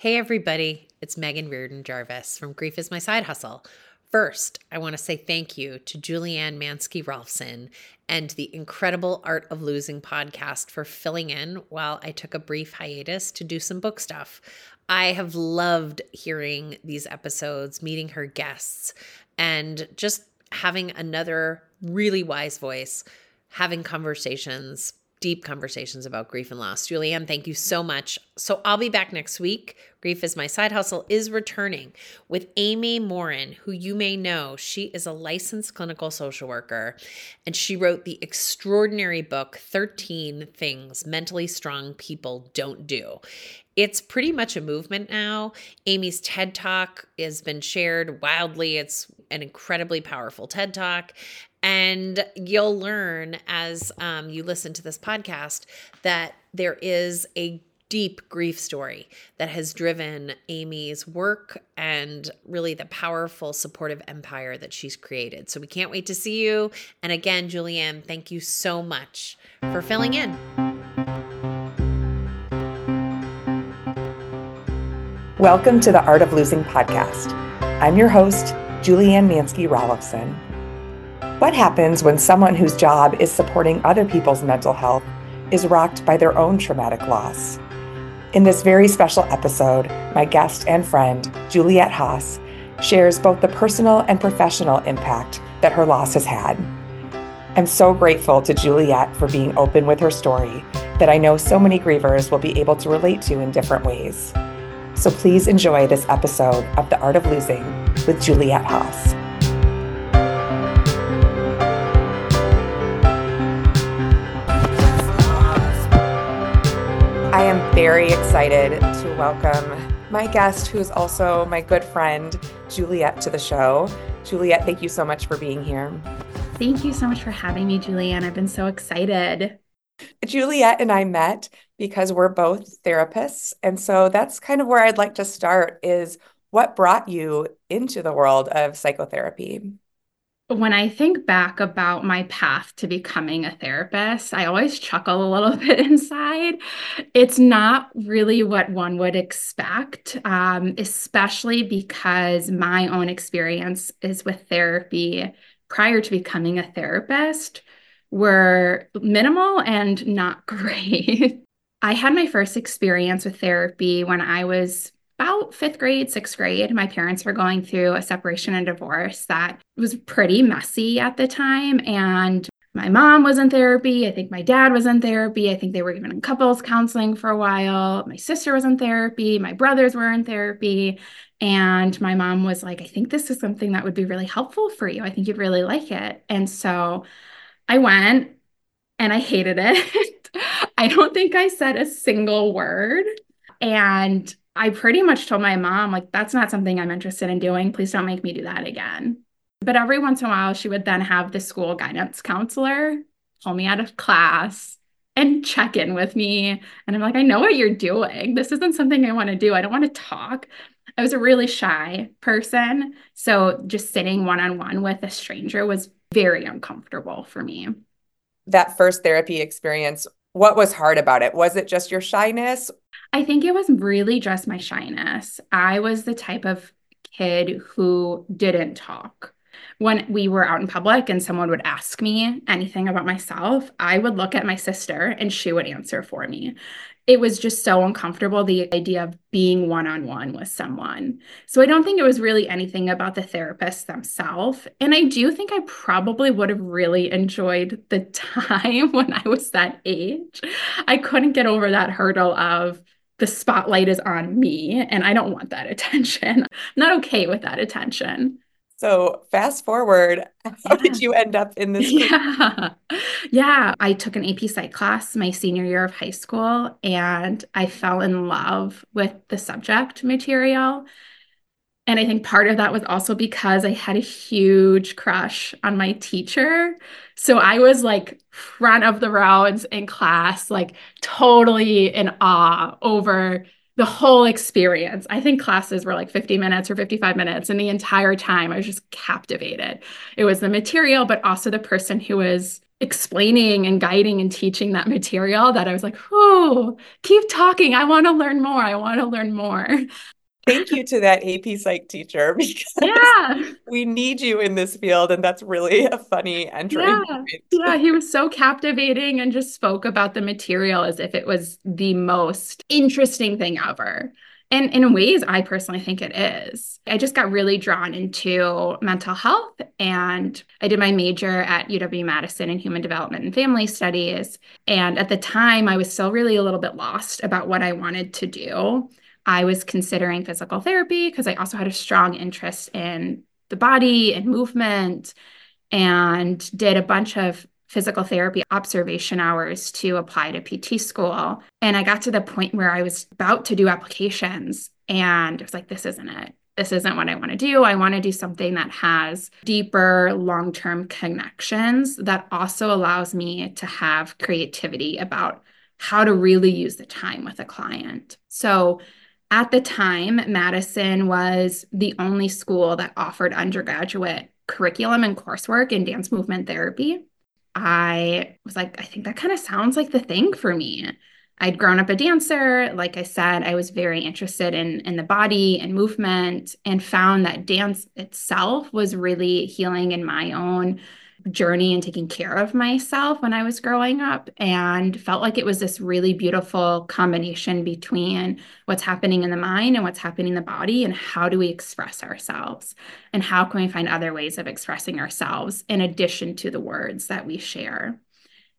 Hey, everybody, it's Megan Reardon Jarvis from Grief is My Side Hustle. First, I want to say thank you to Julianne Manske Rollefson and the Incredible Art of Losing podcast for filling in while I took a brief hiatus to do some book stuff. I have loved hearing these episodes, meeting her guests, and just having another really wise voice, having conversations deep conversations about grief and loss. Julianne, thank you so much. So I'll be back next week. Grief is my side hustle is returning with Amy Morin, who you may know. She is a licensed clinical social worker and she wrote the extraordinary book 13 Things Mentally Strong People Don't Do. It's pretty much a movement now. Amy's TED Talk has been shared wildly. It's an incredibly powerful TED Talk. And you'll learn as um, you listen to this podcast that there is a deep grief story that has driven Amy's work and really the powerful supportive empire that she's created. So we can't wait to see you. And again, Julianne, thank you so much for filling in. Welcome to the Art of Losing podcast. I'm your host, Julianne Manske Rollefson. What happens when someone whose job is supporting other people's mental health is rocked by their own traumatic loss? In this very special episode, my guest and friend, Juliet Haas, shares both the personal and professional impact that her loss has had. I'm so grateful to Juliet for being open with her story that I know so many grievers will be able to relate to in different ways. So please enjoy this episode of The Art of Losing with Juliet Haas. Very excited to welcome my guest, who's also my good friend, Juliet, to the show. Juliet, thank you so much for being here. Thank you so much for having me, Julianne. I've been so excited. Juliet and I met because we're both therapists. And so that's kind of where I'd like to start is what brought you into the world of psychotherapy? When I think back about my path to becoming a therapist, I always chuckle a little bit inside. It's not really what one would expect, um, especially because my own experience is with therapy prior to becoming a therapist were minimal and not great. I had my first experience with therapy when I was about fifth grade, sixth grade, my parents were going through a separation and divorce that was pretty messy at the time. And my mom was in therapy. I think my dad was in therapy. I think they were even in couples counseling for a while. My sister was in therapy. My brothers were in therapy. And my mom was like, I think this is something that would be really helpful for you. I think you'd really like it. And so I went and I hated it. I don't think I said a single word. And I pretty much told my mom, like, that's not something I'm interested in doing. Please don't make me do that again. But every once in a while, she would then have the school guidance counselor pull me out of class and check in with me. And I'm like, I know what you're doing. This isn't something I want to do. I don't want to talk. I was a really shy person. So just sitting one on one with a stranger was very uncomfortable for me. That first therapy experience, what was hard about it? Was it just your shyness I think it was really just my shyness. I was the type of kid who didn't talk. When we were out in public and someone would ask me anything about myself, I would look at my sister and she would answer for me. It was just so uncomfortable, the idea of being one on one with someone. So I don't think it was really anything about the therapist themselves. And I do think I probably would have really enjoyed the time when I was that age. I couldn't get over that hurdle of, the spotlight is on me and I don't want that attention. I'm not okay with that attention. So fast forward, how yeah. did you end up in this? Yeah. Yeah. I took an AP Psych class my senior year of high school and I fell in love with the subject material. And I think part of that was also because I had a huge crush on my teacher. So I was like front of the rounds in class, like totally in awe over the whole experience. I think classes were like 50 minutes or 55 minutes. And the entire time I was just captivated. It was the material, but also the person who was explaining and guiding and teaching that material that I was like, oh, keep talking. I want to learn more. I want to learn more. Thank you to that AP Psych teacher because yeah. we need you in this field. And that's really a funny entry. Yeah. yeah, he was so captivating and just spoke about the material as if it was the most interesting thing ever. And in ways, I personally think it is. I just got really drawn into mental health and I did my major at UW Madison in human development and family studies. And at the time, I was still really a little bit lost about what I wanted to do. I was considering physical therapy because I also had a strong interest in the body and movement and did a bunch of physical therapy observation hours to apply to PT school. And I got to the point where I was about to do applications and I was like, this isn't it. This isn't what I want to do. I want to do something that has deeper long term connections that also allows me to have creativity about how to really use the time with a client. So at the time, Madison was the only school that offered undergraduate curriculum and coursework in dance movement therapy. I was like, I think that kind of sounds like the thing for me. I'd grown up a dancer. Like I said, I was very interested in, in the body and movement and found that dance itself was really healing in my own journey and taking care of myself when I was growing up and felt like it was this really beautiful combination between what's happening in the mind and what's happening in the body and how do we express ourselves and how can we find other ways of expressing ourselves in addition to the words that we share.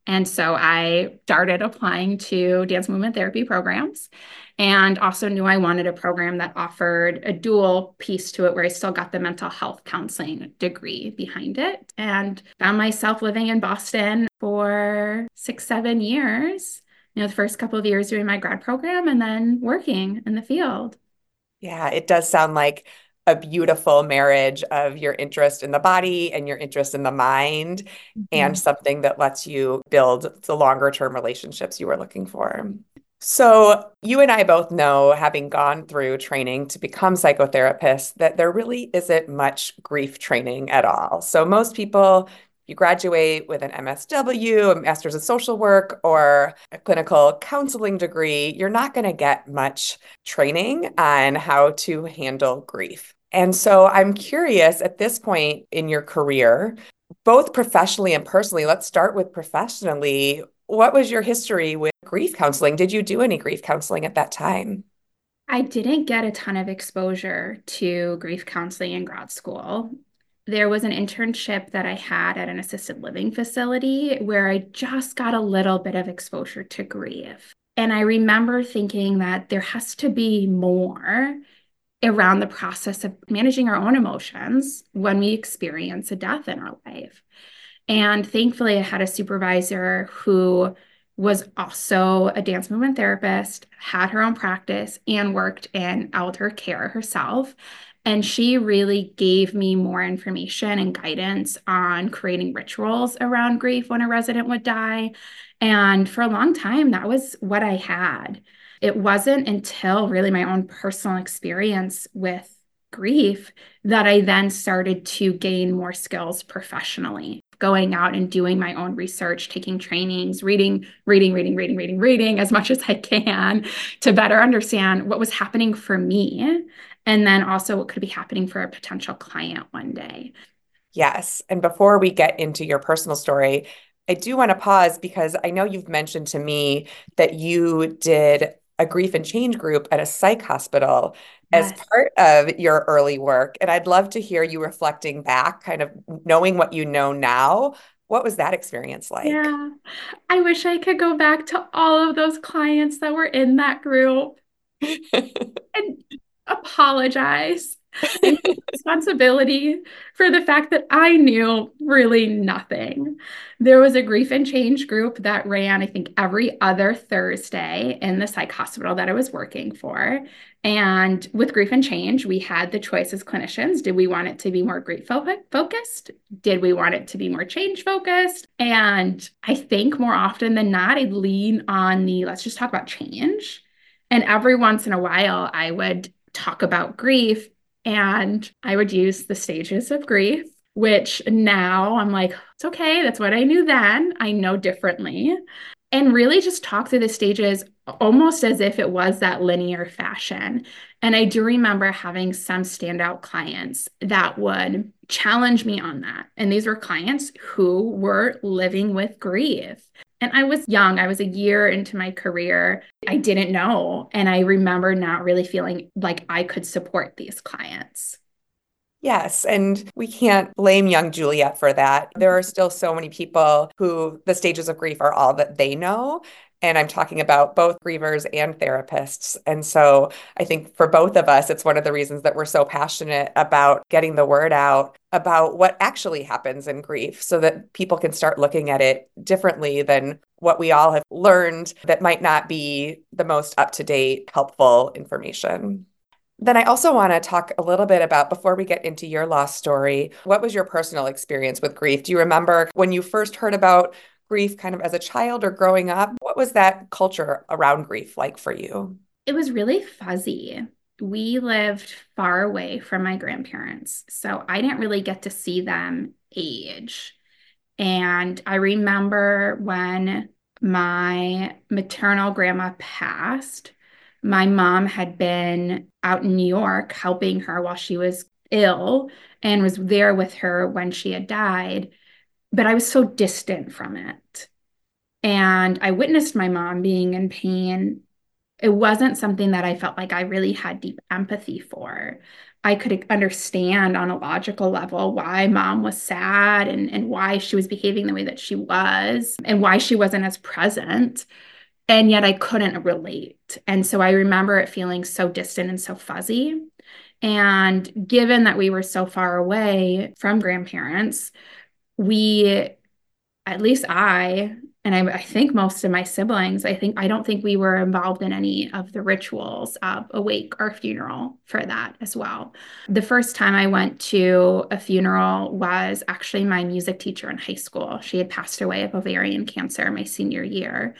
And so I started applying to dance movement therapy programs and also knew I wanted a program that offered a dual piece to it where I still got the mental health counseling degree behind it and found myself living in Boston for six, seven years. You know, the first couple of years doing my grad program and then working in the field. Yeah, it does sound like a beautiful marriage of your interest in the body and your interest in the mind mm-hmm. and something that lets you build the longer term relationships you were looking for. So, you and I both know, having gone through training to become psychotherapists, that there really isn't much grief training at all. So, most people, you graduate with an MSW, a master's of social work, or a clinical counseling degree, you're not going to get much training on how to handle grief. And so I'm curious at this point in your career, both professionally and personally, let's start with professionally. What was your history with grief counseling? Did you do any grief counseling at that time? I didn't get a ton of exposure to grief counseling in grad school. There was an internship that I had at an assisted living facility where I just got a little bit of exposure to grief. And I remember thinking that there has to be more around the process of managing our own emotions when we experience a death in our life. And thankfully, I had a supervisor who was also a dance movement therapist, had her own practice, and worked in elder care herself. And she really gave me more information and guidance on creating rituals around grief when a resident would die. And for a long time, that was what I had it wasn't until really my own personal experience with grief that I then started to gain more skills professionally, going out and doing my own research, taking trainings, reading, reading, reading, reading, reading, reading as much as I can to better understand what was happening for me. And then also what could be happening for a potential client one day. Yes. And before we get into your personal story, I do want to pause because I know you've mentioned to me that you did a grief and change group at a psych hospital yes. as part of your early work. And I'd love to hear you reflecting back, kind of knowing what you know now. What was that experience like? Yeah, I wish I could go back to all of those clients that were in that group and apologize responsibility for the fact that I knew really nothing. There was a grief and change group that ran, I think, every other Thursday in the psych hospital that I was working for. And with grief and change, we had the choice as clinicians. Did we want it to be more grief focused? Did we want it to be more change focused? And I think more often than not, I'd lean on the let's just talk about change. And every once in a while, I would talk about grief and I would use the stages of grief which now I'm like, it's okay. That's what I knew then. I know differently. And really just talk through the stages almost as if it was that linear fashion. And I do remember having some standout clients that would challenge me on that. And these were clients who were living with grief. And I was young, I was a year into my career. I didn't know. And I remember not really feeling like I could support these clients. Yes. And we can't blame young Juliet for that. There are mm-hmm. still so many people who the stages of grief are all that they know. And I'm talking about both grievers and therapists. And so I think for both of us, it's one of the reasons that we're so passionate about getting the word out about what actually happens in grief so that people can start looking at it differently than what we all have learned that might not be the most up to date, helpful information. Then I also want to talk a little bit about before we get into your lost story, what was your personal experience with grief? Do you remember when you first heard about grief kind of as a child or growing up? Was that culture around grief like for you? It was really fuzzy. We lived far away from my grandparents, so I didn't really get to see them age. And I remember when my maternal grandma passed, my mom had been out in New York helping her while she was ill and was there with her when she had died but I was so distant from it. And I witnessed my mom being in pain. It wasn't something that I felt like I really had deep empathy for. I could understand on a logical level why mom was sad and, and why she was behaving the way that she was and why she wasn't as present. And yet I couldn't relate. And so I remember it feeling so distant and so fuzzy. And given that we were so far away from grandparents, we, at least I, and I, I, think most of my siblings, I think, I don't think we were involved in any of the rituals of a wake or funeral for that as well. The first time I went to a funeral was actually my music teacher in high school. She had passed away of ovarian cancer my senior year.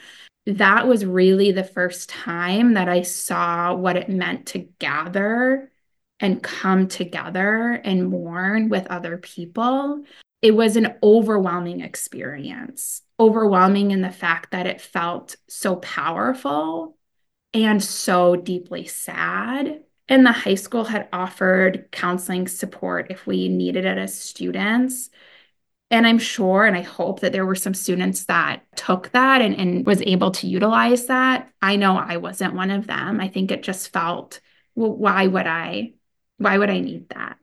That was really the first time that I saw what it meant to gather and come together and mourn with other people it was an overwhelming experience, overwhelming in the fact that it felt so powerful and so deeply sad. And the high school had offered counseling support if we needed it as students. And I'm sure and I hope that there were some students that took that and, and was able to utilize that. I know I wasn't one of them. I think it just felt, well, why would I? Why would I need that?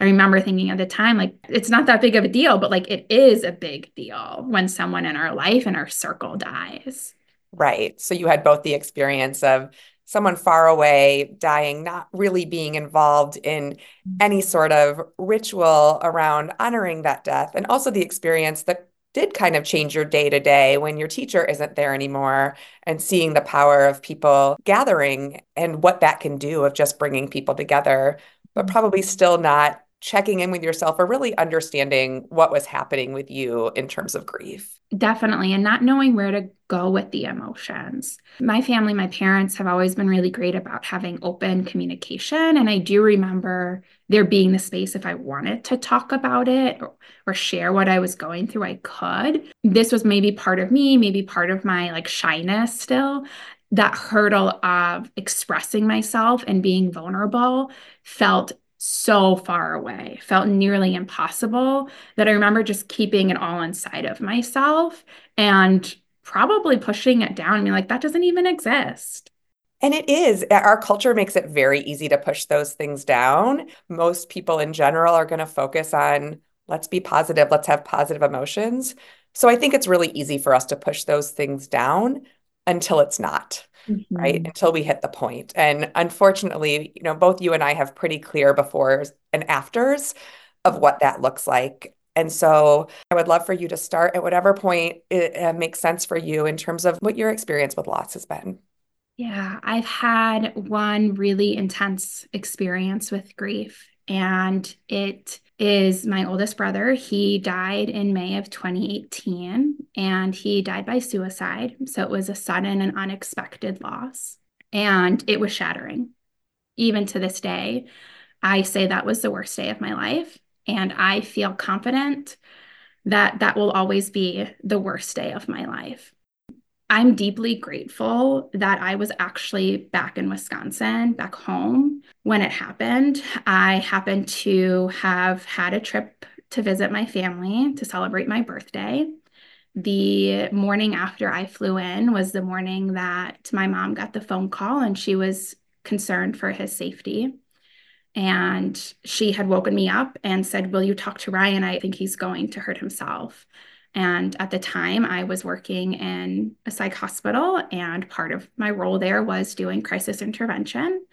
I remember thinking at the time, like, it's not that big of a deal, but like, it is a big deal when someone in our life and our circle dies. Right. So you had both the experience of someone far away dying, not really being involved in any sort of ritual around honoring that death, and also the experience that did kind of change your day to day when your teacher isn't there anymore and seeing the power of people gathering and what that can do of just bringing people together, but mm-hmm. probably still not checking in with yourself or really understanding what was happening with you in terms of grief. Definitely. And not knowing where to go with the emotions. My family, my parents have always been really great about having open communication. And I do remember there being the space if I wanted to talk about it or, or share what I was going through, I could. This was maybe part of me, maybe part of my like shyness still. That hurdle of expressing myself and being vulnerable felt so far away, felt nearly impossible that I remember just keeping it all inside of myself and probably pushing it down and being like, that doesn't even exist. And it is. Our culture makes it very easy to push those things down. Most people in general are going to focus on let's be positive, let's have positive emotions. So I think it's really easy for us to push those things down until it's not mm-hmm. right until we hit the point. And unfortunately you know both you and i have pretty clear befores and afters of what that looks like. And so i would love for you to start at whatever point it uh, makes sense for you in terms of what your experience with loss has been. Yeah i've had one really intense experience with grief and it is my oldest brother. He died in May of 2018 and he died by suicide. So it was a sudden and unexpected loss. And it was shattering. Even to this day, I say that was the worst day of my life. And I feel confident that that will always be the worst day of my life. I'm deeply grateful that I was actually back in Wisconsin, back home when it happened. I happened to have had a trip to visit my family to celebrate my birthday. The morning after I flew in was the morning that my mom got the phone call and she was concerned for his safety. And she had woken me up and said, Will you talk to Ryan? I think he's going to hurt himself. And at the time, I was working in a psych hospital, and part of my role there was doing crisis intervention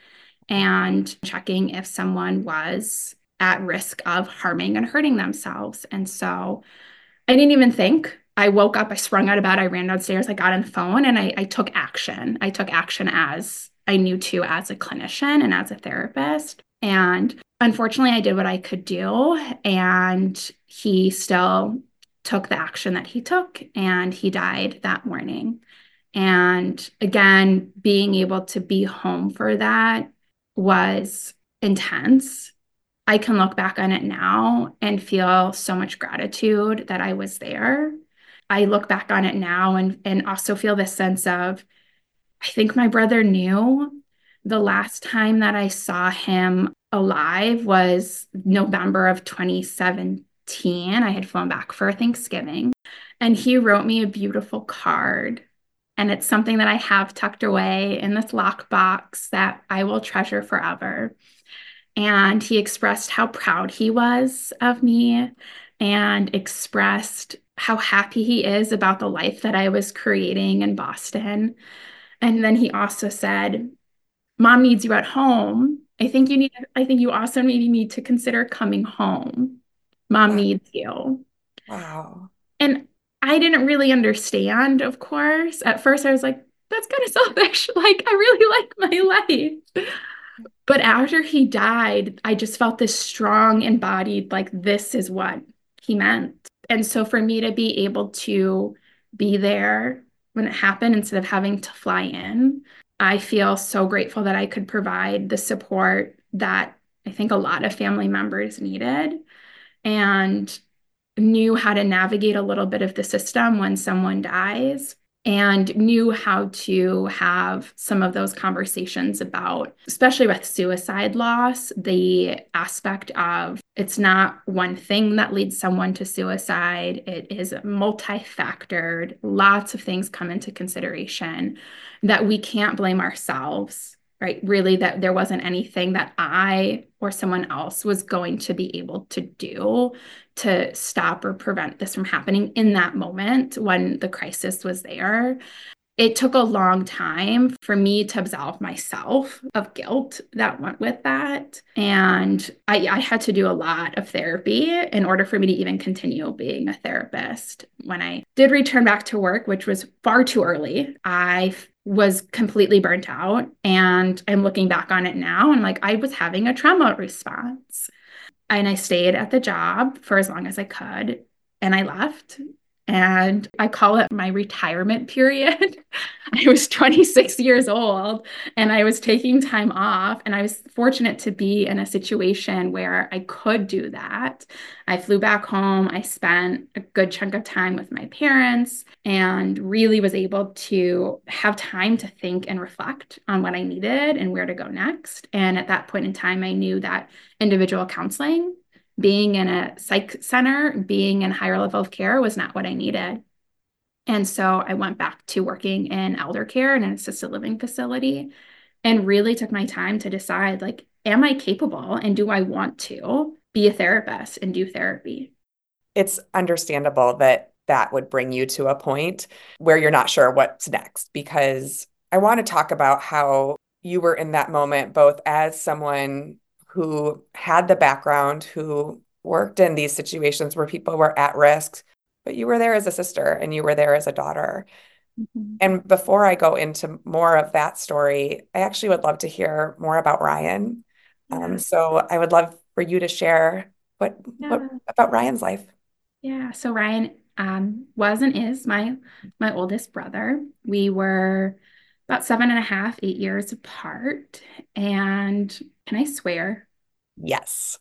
and checking if someone was at risk of harming and hurting themselves. And so I didn't even think. I woke up, I sprung out of bed, I ran downstairs, I got on the phone, and I, I took action. I took action as I knew to as a clinician and as a therapist. And unfortunately, I did what I could do. And he still took the action that he took, and he died that morning. And again, being able to be home for that was intense. I can look back on it now and feel so much gratitude that I was there. I look back on it now and, and also feel this sense of, I think my brother knew the last time that I saw him alive was November of 2017. I had flown back for Thanksgiving, and he wrote me a beautiful card. And it's something that I have tucked away in this lockbox that I will treasure forever. And he expressed how proud he was of me and expressed how happy he is about the life that I was creating in Boston. And then he also said, Mom needs you at home. I think you need, I think you also maybe need to consider coming home. Mom wow. needs you. Wow. And I didn't really understand, of course. At first, I was like, that's kind of selfish. Like, I really like my life. But after he died, I just felt this strong, embodied, like, this is what he meant. And so for me to be able to be there when it happened instead of having to fly in, I feel so grateful that I could provide the support that I think a lot of family members needed and knew how to navigate a little bit of the system when someone dies and knew how to have some of those conversations about, especially with suicide loss, the aspect of it's not one thing that leads someone to suicide. It is multifactored. Lots of things come into consideration that we can't blame ourselves, right? Really, that there wasn't anything that I or someone else was going to be able to do to stop or prevent this from happening in that moment when the crisis was there. It took a long time for me to absolve myself of guilt that went with that. And I, I, had to do a lot of therapy in order for me to even continue being a therapist. When I did return back to work, which was far too early, I was completely burnt out. And I'm looking back on it now and like I was having a trauma response. And I stayed at the job for as long as I could. And I left and I call it my retirement period. I was 26 years old and I was taking time off, and I was fortunate to be in a situation where I could do that. I flew back home. I spent a good chunk of time with my parents and really was able to have time to think and reflect on what I needed and where to go next. And at that point in time, I knew that individual counseling being in a psych center, being in higher level of care was not what I needed. And so I went back to working in elder care in an assisted living facility and really took my time to decide like, am I capable and do I want to be a therapist and do therapy? It's understandable that that would bring you to a point where you're not sure what's next because I want to talk about how you were in that moment, both as someone who had the background, who worked in these situations where people were at risk, but you were there as a sister and you were there as a daughter. Mm-hmm. And before I go into more of that story, I actually would love to hear more about Ryan. Um, yeah. Um, so I would love for you to share what, yeah. what about Ryan's life. Yeah. So Ryan um, was and is my my oldest brother. We were about seven and a half, eight years apart. And can I swear? Yes.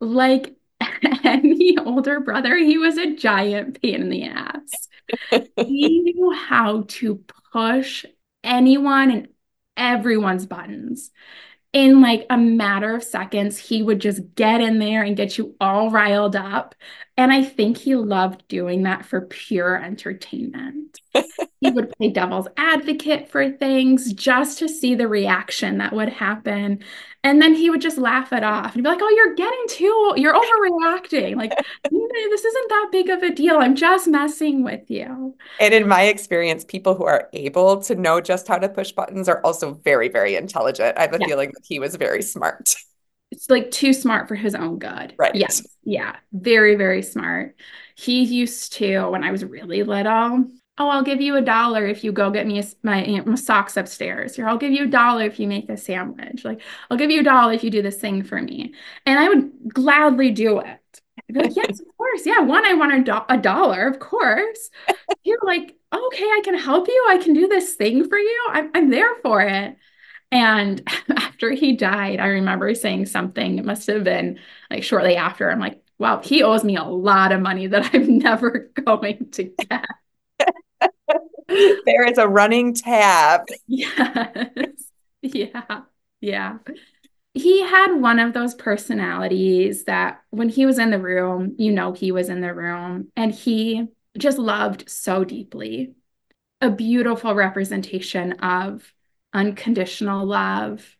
like any older brother, he was a giant pain in the ass. he knew how to push anyone and everyone's buttons. In like a matter of seconds, he would just get in there and get you all riled up. And I think he loved doing that for pure entertainment. he would play devil's advocate for things just to see the reaction that would happen. And then he would just laugh it off and be like, Oh, you're getting too, you're overreacting. Like, this isn't that big of a deal. I'm just messing with you. And in my experience, people who are able to know just how to push buttons are also very, very intelligent. I have a yeah. feeling that he was very smart. It's like too smart for his own good. Right. Yes. Yeah. Very, very smart. He used to, when I was really little, oh, I'll give you a dollar if you go get me a, my, my, socks upstairs, or I'll give you a dollar if you make a sandwich. Like, I'll give you a dollar if you do this thing for me. And I would gladly do it. Be like, yes, of course. Yeah. One, I want a, do- a dollar, of course. You're like, okay, I can help you. I can do this thing for you. I'm, I'm there for it. And after he died, I remember saying something, it must have been like shortly after. I'm like, wow, he owes me a lot of money that I'm never going to get. there is a running tab. Yes. Yeah. Yeah. He had one of those personalities that when he was in the room, you know, he was in the room and he just loved so deeply. A beautiful representation of unconditional love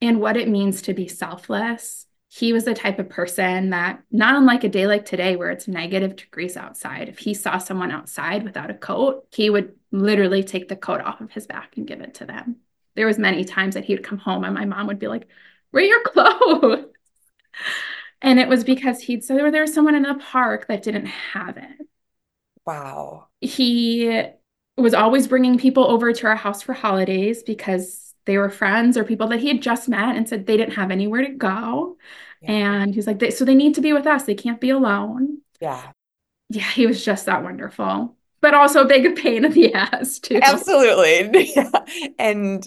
and what it means to be selfless. He was the type of person that not unlike a day like today where it's negative degrees outside if he saw someone outside without a coat he would literally take the coat off of his back and give it to them. There was many times that he would come home and my mom would be like where are your clothes. And it was because he'd say there was someone in the park that didn't have it. Wow. He was always bringing people over to our house for holidays because they were friends or people that he had just met and said they didn't have anywhere to go. Yeah. And he's like, they, so they need to be with us. They can't be alone. Yeah. Yeah, he was just that wonderful, but also a big pain in the ass, too. Absolutely. yeah. And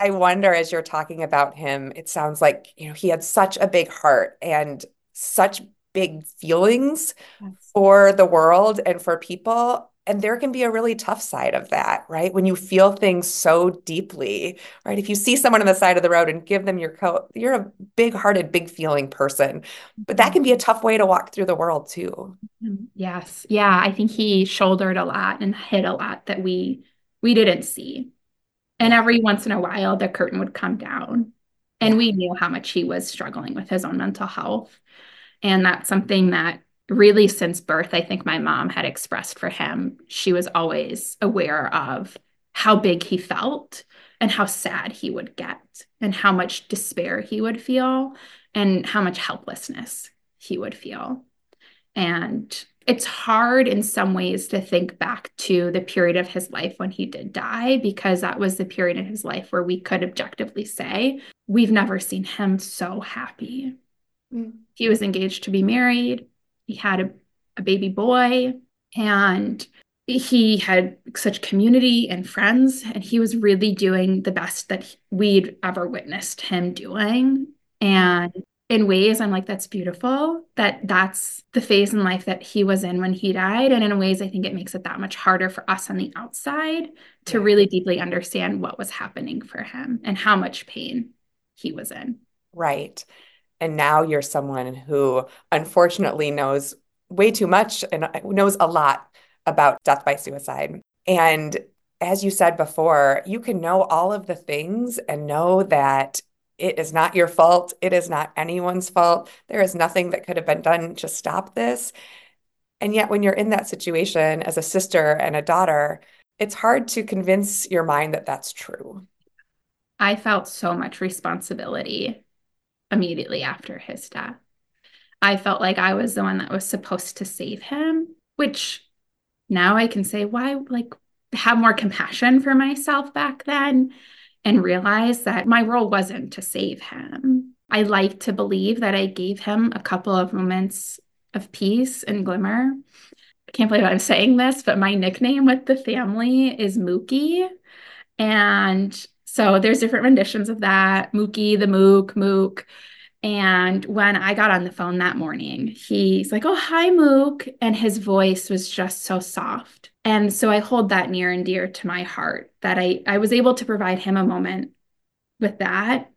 I wonder as you're talking about him, it sounds like, you know, he had such a big heart and such big feelings yes. for the world and for people and there can be a really tough side of that, right? When you feel things so deeply, right? If you see someone on the side of the road and give them your coat, you're a big hearted, big feeling person. But that can be a tough way to walk through the world too. Mm-hmm. Yes. Yeah. I think he shouldered a lot and hit a lot that we we didn't see. And every once in a while the curtain would come down. And we knew how much he was struggling with his own mental health. And that's something that really since birth, I think my mom had expressed for him, she was always aware of how big he felt and how sad he would get and how much despair he would feel and how much helplessness he would feel. And it's hard in some ways to think back to the period of his life when he did die, because that was the period in his life where we could objectively say, we've never seen him so happy. Mm. He was engaged to be married he had a, a baby boy and he had such community and friends and he was really doing the best that we'd ever witnessed him doing. And in ways i'm like that's beautiful that that's the phase in life that he was in when he died. And in ways i think it makes it that much harder for us on the outside to really deeply understand what was happening for him and how much pain he was in. Right and now you're someone who unfortunately knows way too much and knows a lot about death by suicide. And as you said before, you can know all of the things and know that it is not your fault. It is not anyone's fault. There is nothing that could have been done to stop this. And yet, when you're in that situation as a sister and a daughter, it's hard to convince your mind that that's true. I felt so much responsibility immediately after his death. I felt like I was the one that was supposed to save him, which now I can say, why, like, have more compassion for myself back then and realize that my role wasn't to save him. I like to believe that I gave him a couple of moments of peace and glimmer. I can't believe I'm saying this, but my nickname with the family is Mookie. And so there's different renditions of that Mookie, the Mook, Mook. And when I got on the phone that morning, he's like, Oh, hi, Mook. And his voice was just so soft. And so I hold that near and dear to my heart that I, I was able to provide him a moment with that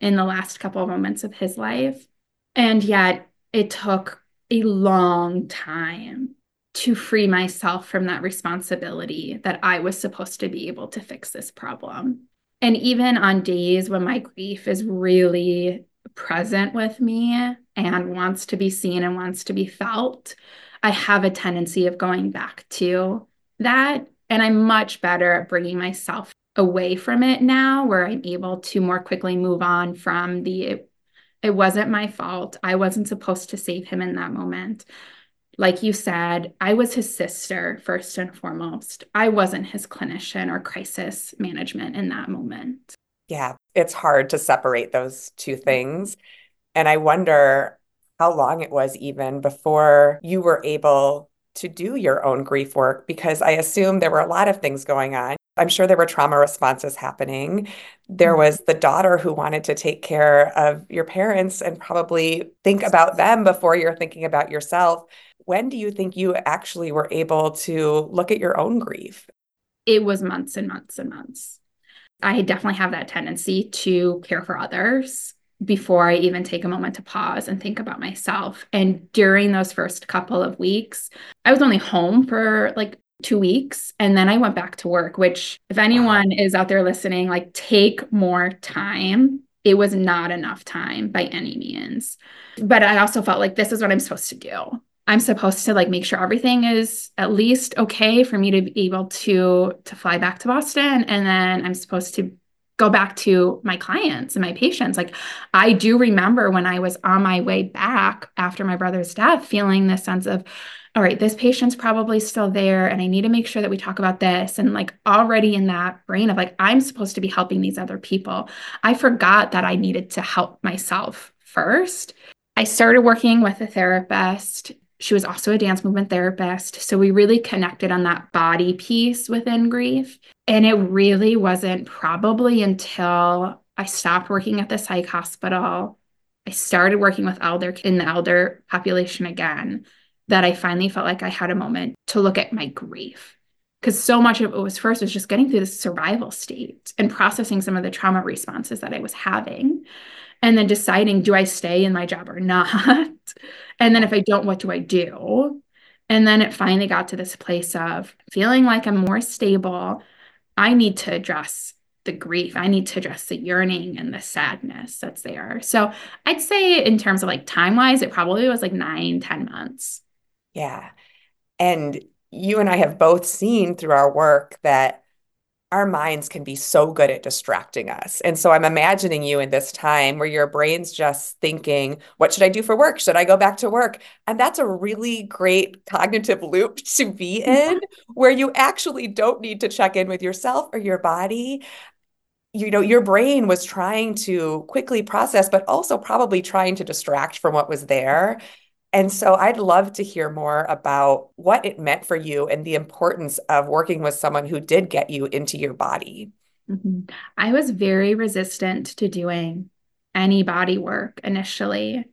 in the last couple of moments of his life. And yet it took a long time to free myself from that responsibility that I was supposed to be able to fix this problem. And even on days when my grief is really present with me and wants to be seen and wants to be felt, I have a tendency of going back to that. And I'm much better at bringing myself away from it now, where I'm able to more quickly move on from the it, wasn't my fault. I wasn't supposed to save him in that moment. Like you said, I was his sister first and foremost. I wasn't his clinician or crisis management in that moment. Yeah, it's hard to separate those two things. And I wonder how long it was even before you were able to do your own grief work, because I assume there were a lot of things going on. I'm sure there were trauma responses happening. There mm-hmm. was the daughter who wanted to take care of your parents and probably think about them before you're thinking about yourself. When do you think you actually were able to look at your own grief? It was months and months and months. I definitely have that tendency to care for others before I even take a moment to pause and think about myself. And during those first couple of weeks, I was only home for like two weeks and then I went back to work, which, if anyone is out there listening, like take more time. It was not enough time by any means. But I also felt like this is what I'm supposed to do. I'm supposed to like make sure everything is at least okay for me to be able to to fly back to Boston and then I'm supposed to go back to my clients and my patients. Like I do remember when I was on my way back after my brother's death feeling this sense of all right, this patient's probably still there and I need to make sure that we talk about this and like already in that brain of like I'm supposed to be helping these other people. I forgot that I needed to help myself first. I started working with a therapist she was also a dance movement therapist. So we really connected on that body piece within grief. And it really wasn't probably until I stopped working at the psych hospital. I started working with elder in the elder population again that I finally felt like I had a moment to look at my grief. Because so much of it was first was just getting through the survival state and processing some of the trauma responses that I was having and then deciding do I stay in my job or not? and then if I don't, what do I do? And then it finally got to this place of feeling like I'm more stable. I need to address the grief. I need to address the yearning and the sadness that's there. So I'd say, in terms of like time wise, it probably was like nine, ten months. Yeah. And you and I have both seen through our work that our minds can be so good at distracting us. And so I'm imagining you in this time where your brain's just thinking, what should I do for work? Should I go back to work? And that's a really great cognitive loop to be in where you actually don't need to check in with yourself or your body. You know, your brain was trying to quickly process, but also probably trying to distract from what was there. And so I'd love to hear more about what it meant for you and the importance of working with someone who did get you into your body. Mm-hmm. I was very resistant to doing any body work initially,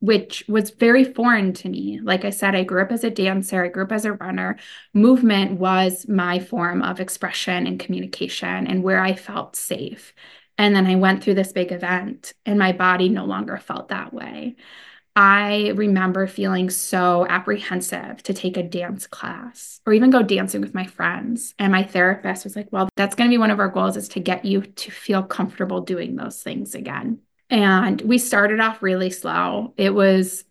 which was very foreign to me. Like I said, I grew up as a dancer, I grew up as a runner. Movement was my form of expression and communication and where I felt safe. And then I went through this big event and my body no longer felt that way. I remember feeling so apprehensive to take a dance class or even go dancing with my friends. And my therapist was like, well, that's going to be one of our goals is to get you to feel comfortable doing those things again. And we started off really slow. It was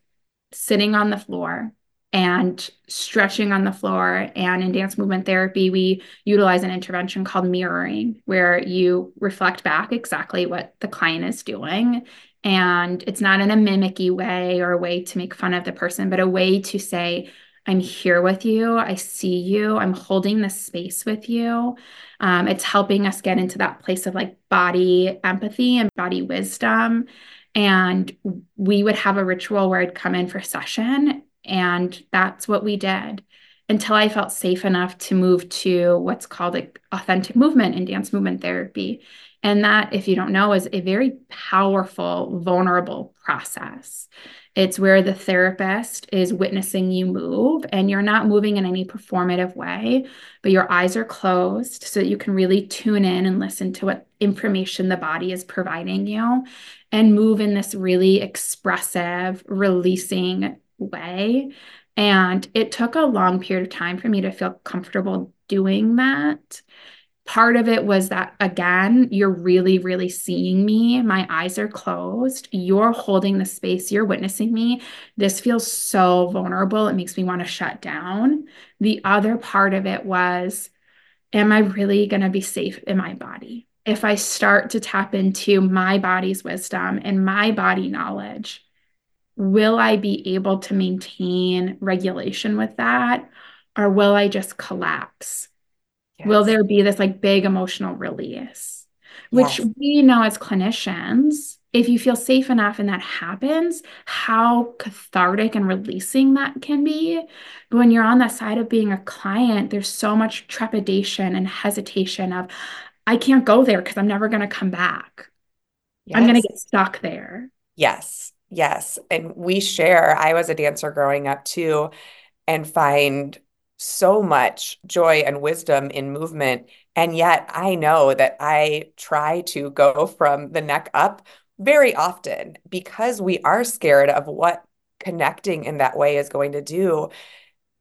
sitting on the floor and stretching on the floor. And in dance movement therapy, we utilize an intervention called mirroring, where you reflect back exactly what the client is doing and it's not in a mimicky way or a way to make fun of the person, but a way to say, I'm here with you. I see you. I'm holding this space with you. Um, it's helping us get into that place of like body empathy and body wisdom. And we would have a ritual where I'd come in for session, and that's what we did. until I felt safe enough to move to what's called like authentic movement and dance movement therapy. And that, if you don't know, is a very powerful, vulnerable process. It's where the therapist is witnessing you move and you're not moving in any performative way, but your eyes are closed so that you can really tune in and listen to what information the body is providing you and move in this really expressive, releasing way. And it took a long period of time for me to feel comfortable doing that part of it was that again you're really really seeing me. My eyes are closed. You're holding the space. You're witnessing me. This feels so vulnerable. It makes me want to shut down. The other part of it was am i really going to be safe in my body? If i start to tap into my body's wisdom and my body knowledge will i be able to maintain regulation with that or will i just collapse Yes. Will there be this like big emotional release? Which yes. we know as clinicians, if you feel safe enough and that happens, how cathartic and releasing that can be. But when you're on that side of being a client, there's so much trepidation and hesitation of, I can't go there because I'm never going to come back. Yes. I'm going to get stuck there. Yes. Yes. And we share, I was a dancer growing up too, and find so much joy and wisdom in movement. And yet I know that I try to go from the neck up very often because we are scared of what connecting in that way is going to do.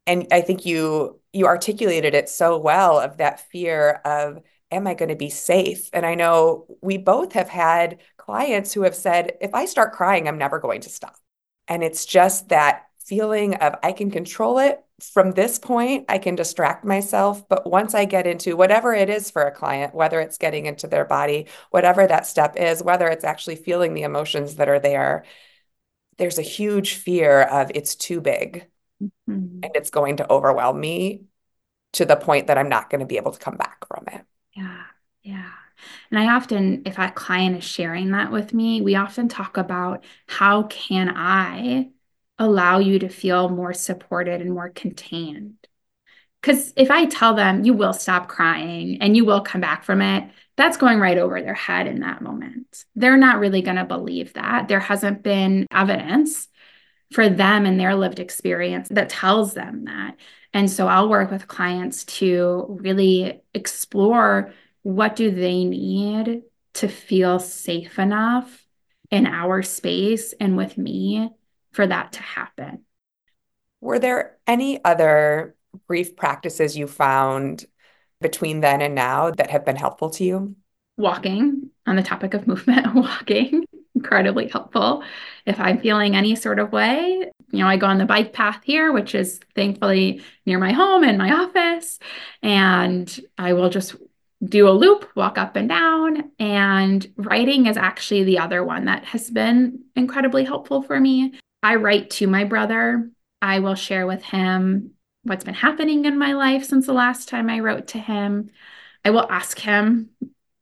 And I think you you articulated it so well of that fear of am I going to be safe? And I know we both have had clients who have said if I start crying I'm never going to stop. And it's just that feeling of I can control it from this point, I can distract myself. But once I get into whatever it is for a client, whether it's getting into their body, whatever that step is, whether it's actually feeling the emotions that are there, there's a huge fear of it's too big mm-hmm. and it's going to overwhelm me to the point that I'm not going to be able to come back from it. Yeah. Yeah. And I often, if a client is sharing that with me, we often talk about how can I allow you to feel more supported and more contained. Because if I tell them you will stop crying and you will come back from it, that's going right over their head in that moment. They're not really going to believe that. There hasn't been evidence for them and their lived experience that tells them that. And so I'll work with clients to really explore what do they need to feel safe enough in our space and with me for that to happen. Were there any other grief practices you found between then and now that have been helpful to you? Walking, on the topic of movement, walking, incredibly helpful. If I'm feeling any sort of way, you know, I go on the bike path here, which is thankfully near my home and my office, and I will just do a loop, walk up and down. And writing is actually the other one that has been incredibly helpful for me. I write to my brother. I will share with him what's been happening in my life since the last time I wrote to him. I will ask him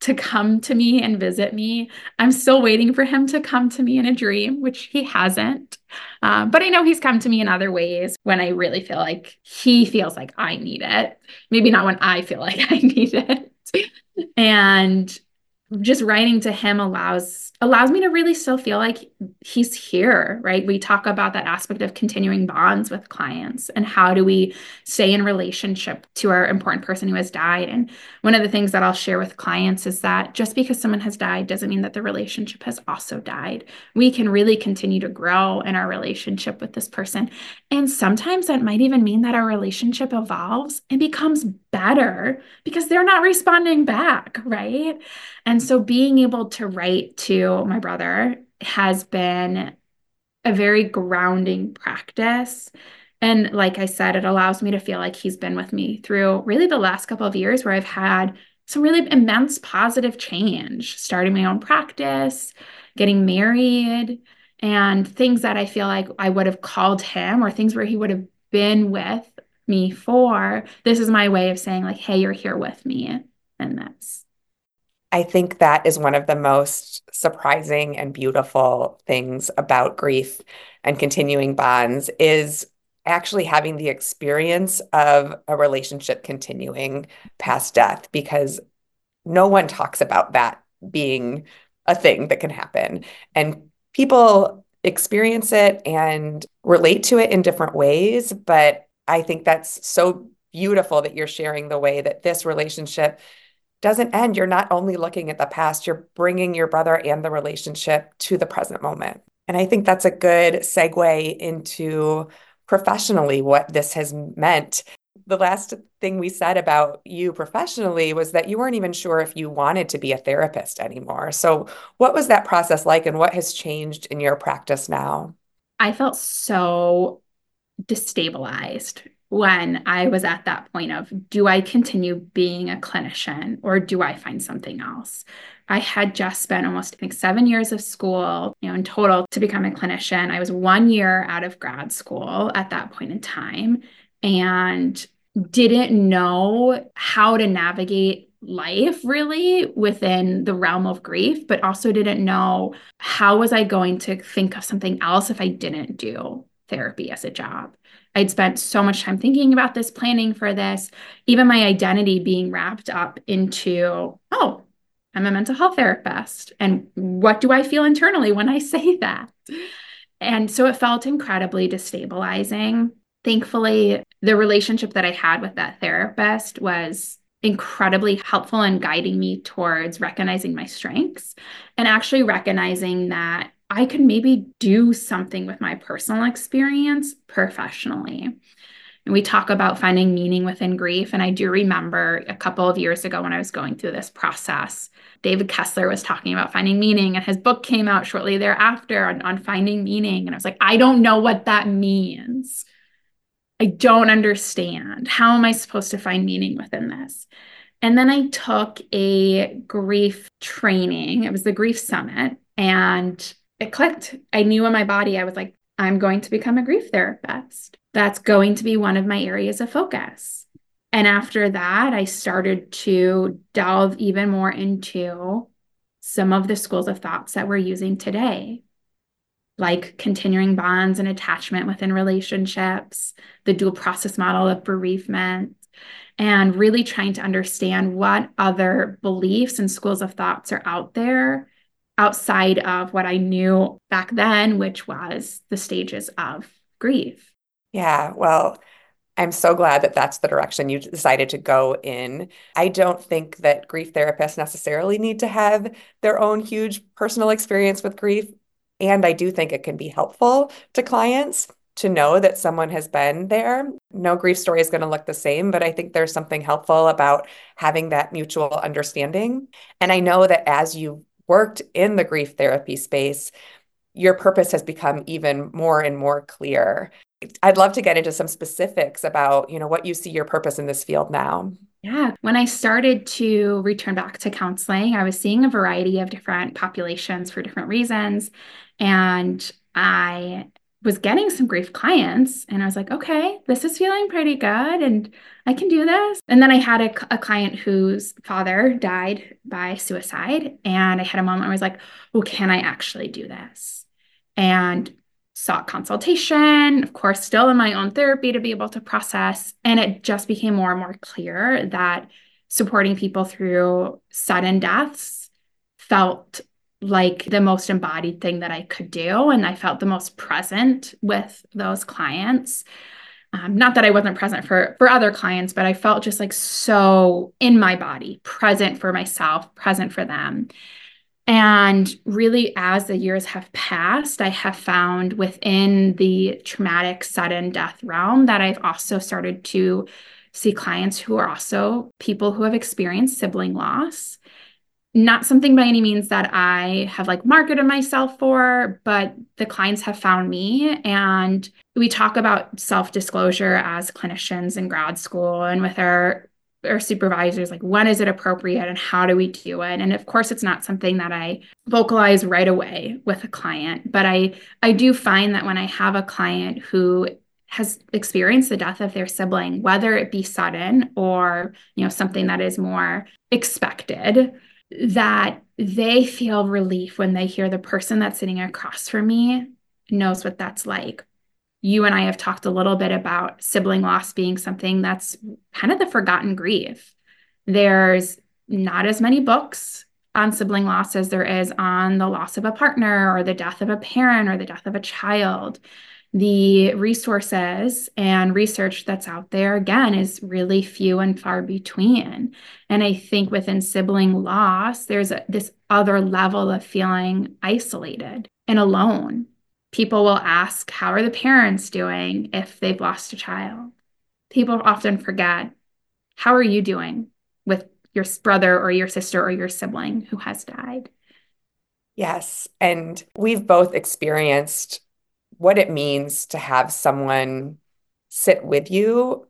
to come to me and visit me. I'm still waiting for him to come to me in a dream, which he hasn't. Um, but I know he's come to me in other ways when I really feel like he feels like I need it. Maybe not when I feel like I need it. and just writing to him allows allows me to really still feel like he's here, right? We talk about that aspect of continuing bonds with clients and how do we stay in relationship to our important person who has died. And one of the things that I'll share with clients is that just because someone has died doesn't mean that the relationship has also died. We can really continue to grow in our relationship with this person. And sometimes that might even mean that our relationship evolves and becomes better because they're not responding back, right? And so being able to write to my brother has been a very grounding practice. And like I said, it allows me to feel like he's been with me through really the last couple of years where I've had some really immense positive change, starting my own practice, getting married, and things that I feel like I would have called him or things where he would have been with me for. This is my way of saying, like, hey, you're here with me in this. I think that is one of the most surprising and beautiful things about grief and continuing bonds is actually having the experience of a relationship continuing past death because no one talks about that being a thing that can happen. And people experience it and relate to it in different ways. But I think that's so beautiful that you're sharing the way that this relationship doesn't end. You're not only looking at the past, you're bringing your brother and the relationship to the present moment. And I think that's a good segue into professionally what this has meant. The last thing we said about you professionally was that you weren't even sure if you wanted to be a therapist anymore. So, what was that process like and what has changed in your practice now? I felt so destabilized when I was at that point of do I continue being a clinician or do I find something else? I had just spent almost, I think, seven years of school, you know, in total to become a clinician. I was one year out of grad school at that point in time and didn't know how to navigate life really within the realm of grief but also didn't know how was i going to think of something else if i didn't do therapy as a job I'd spent so much time thinking about this, planning for this, even my identity being wrapped up into, oh, I'm a mental health therapist. And what do I feel internally when I say that? And so it felt incredibly destabilizing. Thankfully, the relationship that I had with that therapist was incredibly helpful in guiding me towards recognizing my strengths and actually recognizing that I could maybe do something with my personal experience professionally. And we talk about finding meaning within grief. And I do remember a couple of years ago when I was going through this process, David Kessler was talking about finding meaning, and his book came out shortly thereafter on, on finding meaning. And I was like, I don't know what that means. I don't understand. How am I supposed to find meaning within this? And then I took a grief training. It was the Grief Summit. And it clicked. I knew in my body, I was like, I'm going to become a grief therapist. That's going to be one of my areas of focus. And after that, I started to delve even more into some of the schools of thoughts that we're using today, like continuing bonds and attachment within relationships, the dual process model of bereavement, and really trying to understand what other beliefs and schools of thoughts are out there outside of what I knew back then, which was the stages of grief. Yeah, well, I'm so glad that that's the direction you decided to go in. I don't think that grief therapists necessarily need to have their own huge personal experience with grief. And I do think it can be helpful to clients to know that someone has been there. No grief story is going to look the same, but I think there's something helpful about having that mutual understanding. And I know that as you worked in the grief therapy space, your purpose has become even more and more clear. I'd love to get into some specifics about, you know, what you see your purpose in this field now. Yeah, when I started to return back to counseling, I was seeing a variety of different populations for different reasons and I was getting some grief clients and I was like, okay, this is feeling pretty good and I can do this. And then I had a, a client whose father died by suicide. And I had a moment where I was like, oh, can I actually do this? And sought consultation, of course, still in my own therapy to be able to process. And it just became more and more clear that supporting people through sudden deaths felt like the most embodied thing that I could do. And I felt the most present with those clients. Um, not that I wasn't present for for other clients, but I felt just like so in my body, present for myself, present for them. And really, as the years have passed, I have found within the traumatic sudden death realm that I've also started to see clients who are also people who have experienced sibling loss not something by any means that I have like marketed myself for, but the clients have found me. And we talk about self disclosure as clinicians in grad school and with our our supervisors like when is it appropriate and how do we do it and of course it's not something that i vocalize right away with a client but i i do find that when i have a client who has experienced the death of their sibling whether it be sudden or you know something that is more expected that they feel relief when they hear the person that's sitting across from me knows what that's like. you and I have talked a little bit about sibling loss being something that's kind of the forgotten grief. There's not as many books on sibling loss as there is on the loss of a partner or the death of a parent or the death of a child. The resources and research that's out there, again, is really few and far between. And I think within sibling loss, there's a, this other level of feeling isolated and alone. People will ask, How are the parents doing if they've lost a child? People often forget, How are you doing with your brother or your sister or your sibling who has died? Yes. And we've both experienced what it means to have someone sit with you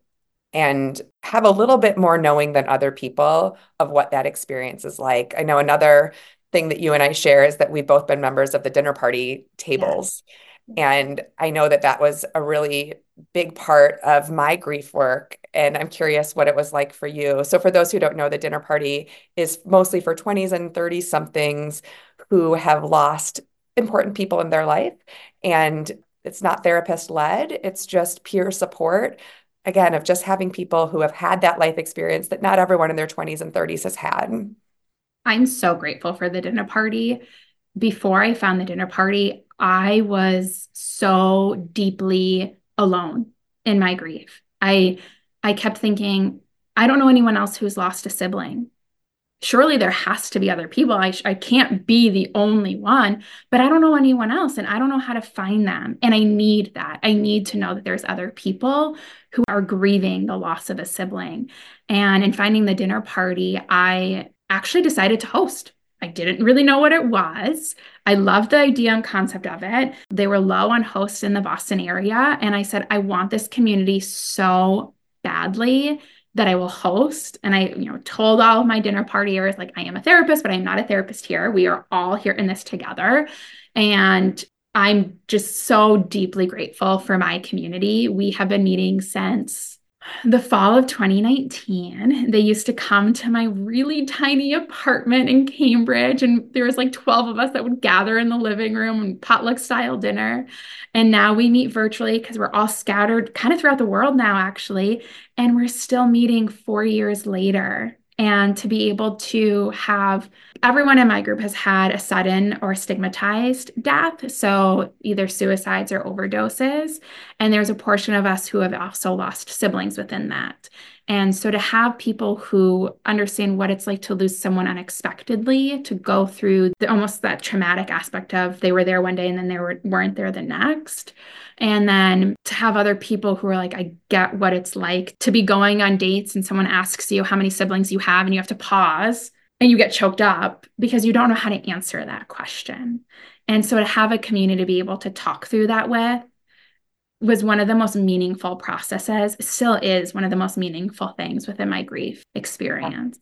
and have a little bit more knowing than other people of what that experience is like. I know another thing that you and I share is that we've both been members of the dinner party tables. Yes. And I know that that was a really big part of my grief work. And I'm curious what it was like for you. So, for those who don't know, the dinner party is mostly for 20s and 30 somethings who have lost important people in their life. And it's not therapist led, it's just peer support. Again, of just having people who have had that life experience that not everyone in their 20s and 30s has had. I'm so grateful for the dinner party. Before I found the dinner party, I was so deeply alone in my grief. I I kept thinking, I don't know anyone else who's lost a sibling. Surely there has to be other people. I, I can't be the only one, but I don't know anyone else and I don't know how to find them. And I need that. I need to know that there's other people who are grieving the loss of a sibling. And in finding the dinner party, I actually decided to host. I didn't really know what it was. I loved the idea and concept of it. They were low on hosts in the Boston area. And I said, I want this community so badly that I will host. And I, you know, told all of my dinner partiers, like, I am a therapist, but I'm not a therapist here. We are all here in this together. And I'm just so deeply grateful for my community. We have been meeting since the fall of 2019 they used to come to my really tiny apartment in cambridge and there was like 12 of us that would gather in the living room and potluck style dinner. And now we meet virtually because we're all scattered kind of throughout the world now actually and we're still meeting four years later and to be able to have everyone in my group has had a sudden or stigmatized death. So either suicides or overdoses. And there's a portion of us who have also lost siblings within that. And so to have people who understand what it's like to lose someone unexpectedly, to go through the, almost that traumatic aspect of they were there one day and then they were, weren't there the next. And then to have other people who are like, I get what it's like to be going on dates and someone asks you how many siblings you have and you have to pause and you get choked up because you don't know how to answer that question. And so to have a community to be able to talk through that with was one of the most meaningful processes, still is one of the most meaningful things within my grief experience.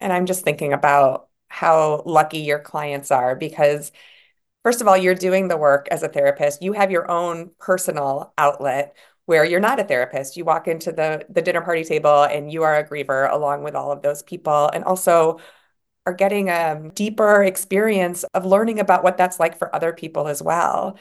And I'm just thinking about how lucky your clients are because first of all, you're doing the work as a therapist. You have your own personal outlet where you're not a therapist. You walk into the the dinner party table and you are a griever along with all of those people and also are getting a deeper experience of learning about what that's like for other people as well.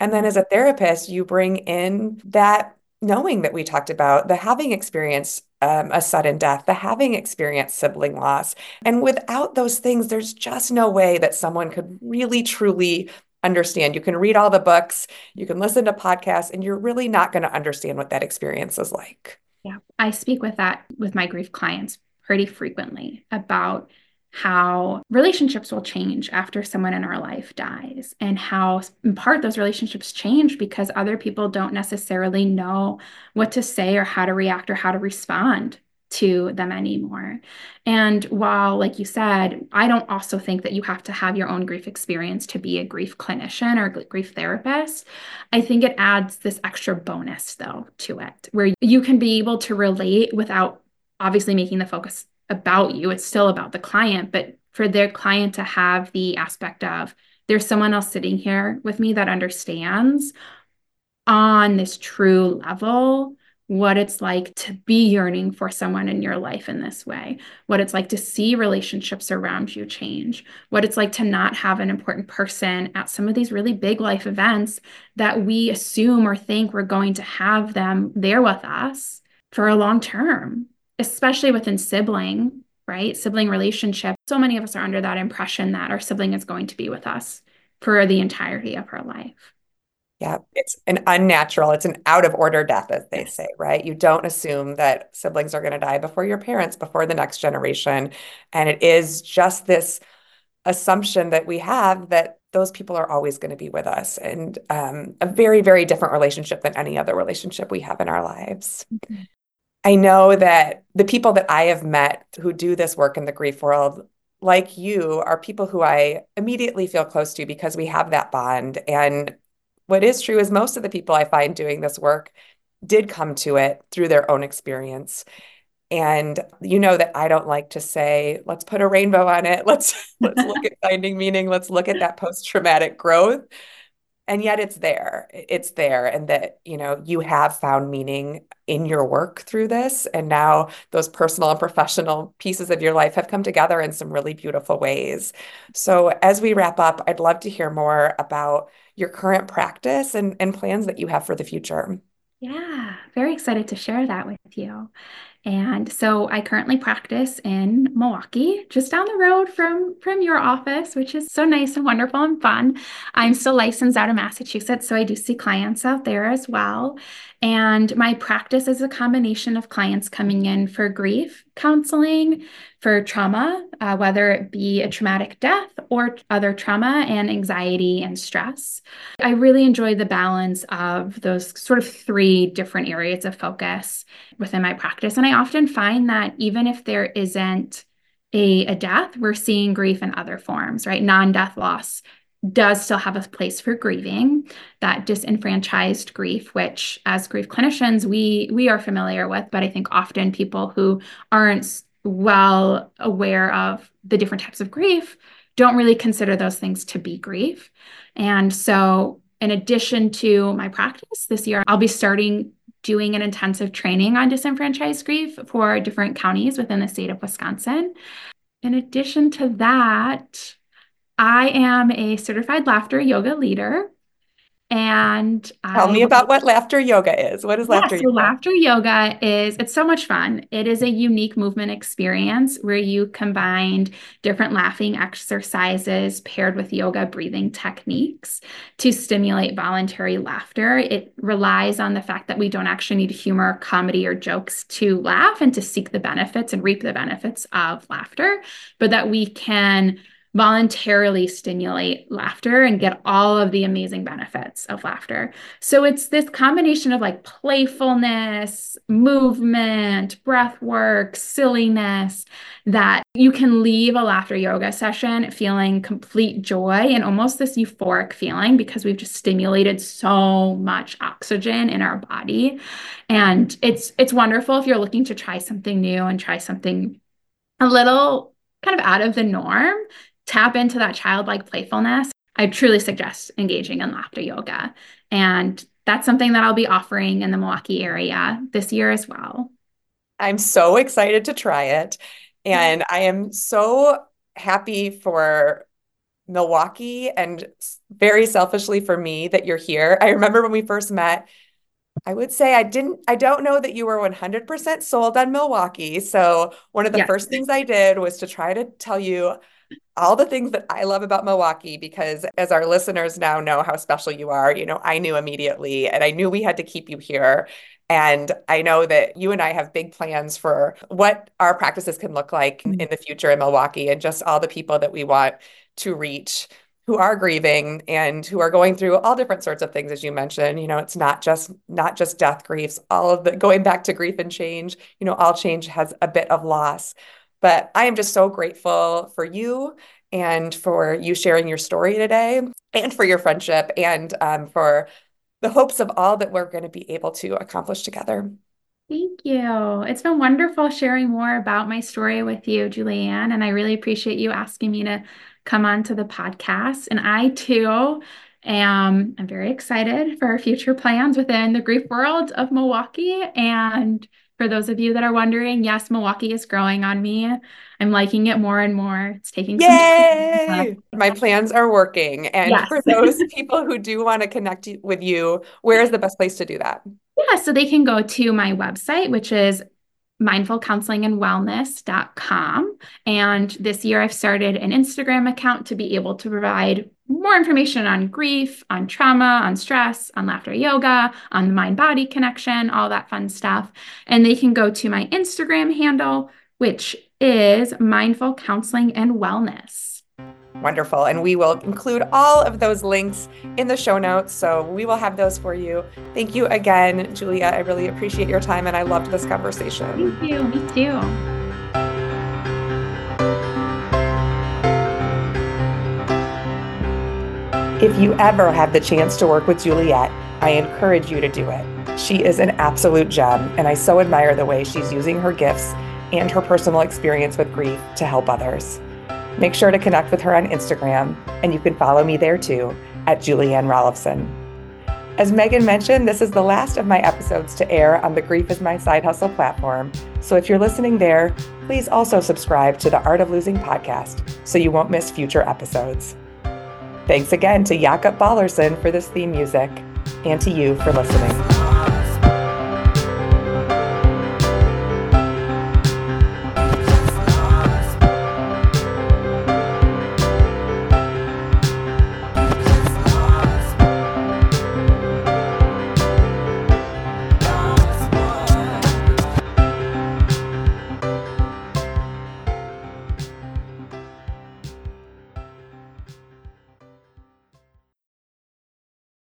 And then as a therapist, you bring in that knowing that we talked about, the having experienced um, a sudden death, the having experienced sibling loss. And without those things, there's just no way that someone could really truly understand. You can read all the books, you can listen to podcasts, and you're really not going to understand what that experience is like. Yeah, I speak with that with my grief clients pretty frequently about how relationships will change after someone in our life dies, and how, in part, those relationships change because other people don't necessarily know what to say or how to react or how to respond to them anymore. And while, like you said, I don't also think that you have to have your own grief experience to be a grief clinician or grief therapist. I think it adds this extra bonus, though, to it, where you can be able to relate without obviously making the focus about you. It's still about the client, but for their client to have the aspect of there's someone else sitting here with me that understands on this true level what it's like to be yearning for someone in your life in this way, what it's like to see relationships around you change, what it's like to not have an important person at some of these really big life events that we assume or think we're going to have them there with us for a long term, especially within sibling, right? Sibling relationship. So many of us are under that impression that our sibling is going to be with us for the entirety of our life. Yeah, it's an unnatural, it's an out of order death, as they say, right? You don't assume that siblings are going to die before your parents, before the next generation. And it is just this assumption that we have that those people are always going to be with us and um, a very, very different relationship than any other relationship we have in our lives. Mm-hmm. I know that the people that I have met who do this work in the grief world like you are people who I immediately feel close to because we have that bond. And what is true is most of the people I find doing this work did come to it through their own experience. And you know that I don't like to say, let's put a rainbow on it. Let's let's look at finding meaning. Let's look at that post-traumatic growth. And yet it's there. It's there. And that, you know, you have found meaning in your work through this. And now those personal and professional pieces of your life have come together in some really beautiful ways. So as we wrap up, I'd love to hear more about your current practice and, and plans that you have for the future. Yeah, very excited to share that with you. And so I currently practice in Milwaukee, just down the road from from your office, which is so nice and wonderful and fun. I'm still licensed out of Massachusetts, so I do see clients out there as well. And my practice is a combination of clients coming in for grief counseling, for trauma, uh, whether it be a traumatic death or other trauma and anxiety and stress. I really enjoy the balance of those sort of three different areas of focus within my practice. And I often find that even if there isn't a, a death, we're seeing grief in other forms, right? Non death loss does still have a place for grieving that disenfranchised grief which as grief clinicians we we are familiar with but i think often people who aren't well aware of the different types of grief don't really consider those things to be grief. And so in addition to my practice this year i'll be starting doing an intensive training on disenfranchised grief for different counties within the state of wisconsin. In addition to that I am a certified laughter yoga leader. And tell I, me about what laughter yoga is. What is yeah, laughter so yoga? Laughter yoga is it's so much fun. It is a unique movement experience where you combine different laughing exercises paired with yoga breathing techniques to stimulate voluntary laughter. It relies on the fact that we don't actually need humor, comedy, or jokes to laugh and to seek the benefits and reap the benefits of laughter, but that we can voluntarily stimulate laughter and get all of the amazing benefits of laughter. So it's this combination of like playfulness, movement, breath work, silliness that you can leave a laughter yoga session feeling complete joy and almost this euphoric feeling because we've just stimulated so much oxygen in our body. And it's it's wonderful if you're looking to try something new and try something a little kind of out of the norm tap into that childlike playfulness, I truly suggest engaging in laughter yoga. And that's something that I'll be offering in the Milwaukee area this year as well. I'm so excited to try it. And I am so happy for Milwaukee and very selfishly for me that you're here. I remember when we first met, I would say I didn't, I don't know that you were 100% sold on Milwaukee. So, one of the first things I did was to try to tell you all the things that I love about Milwaukee because as our listeners now know how special you are, you know, I knew immediately and I knew we had to keep you here. And I know that you and I have big plans for what our practices can look like in, the future in Milwaukee and just all the people that we want to reach who are grieving and who are going through all different sorts of things as you mentioned you know it's not just not just death griefs all of the going back to grief and change you know all change has a bit of loss but I am just so grateful for you and for you sharing your story today and for your friendship and um, for the hopes of all that we're going to be able to accomplish together. Thank you. It's been wonderful sharing more about my story with you, Julianne. And I really appreciate you asking me to come on to the podcast. And I too am I'm very excited for our future plans within the grief world of Milwaukee. And for those of you that are wondering, yes, Milwaukee is growing on me. I'm liking it more and more. It's taking Yay! My plans are working. And yes. for those people who do want to connect with you, where is the best place to do that? Yeah, so they can go to my website, which is mindfulcounselingandwellness.com. And this year I've started an Instagram account to be able to provide more information on grief, on trauma, on stress, on laughter yoga, on the mind body connection, all that fun stuff. And they can go to my Instagram handle, which is Mindful Counseling and Wellness. Wonderful. And we will include all of those links in the show notes. So we will have those for you. Thank you again, Juliet. I really appreciate your time and I loved this conversation. Thank you. Me too. If you ever have the chance to work with Juliet, I encourage you to do it. She is an absolute gem, and I so admire the way she's using her gifts and her personal experience with grief to help others. Make sure to connect with her on Instagram, and you can follow me there too at Julianne Rollefson. As Megan mentioned, this is the last of my episodes to air on the Grief is My Side Hustle platform. So if you're listening there, please also subscribe to the Art of Losing podcast so you won't miss future episodes. Thanks again to Jakob Ballerson for this theme music and to you for listening.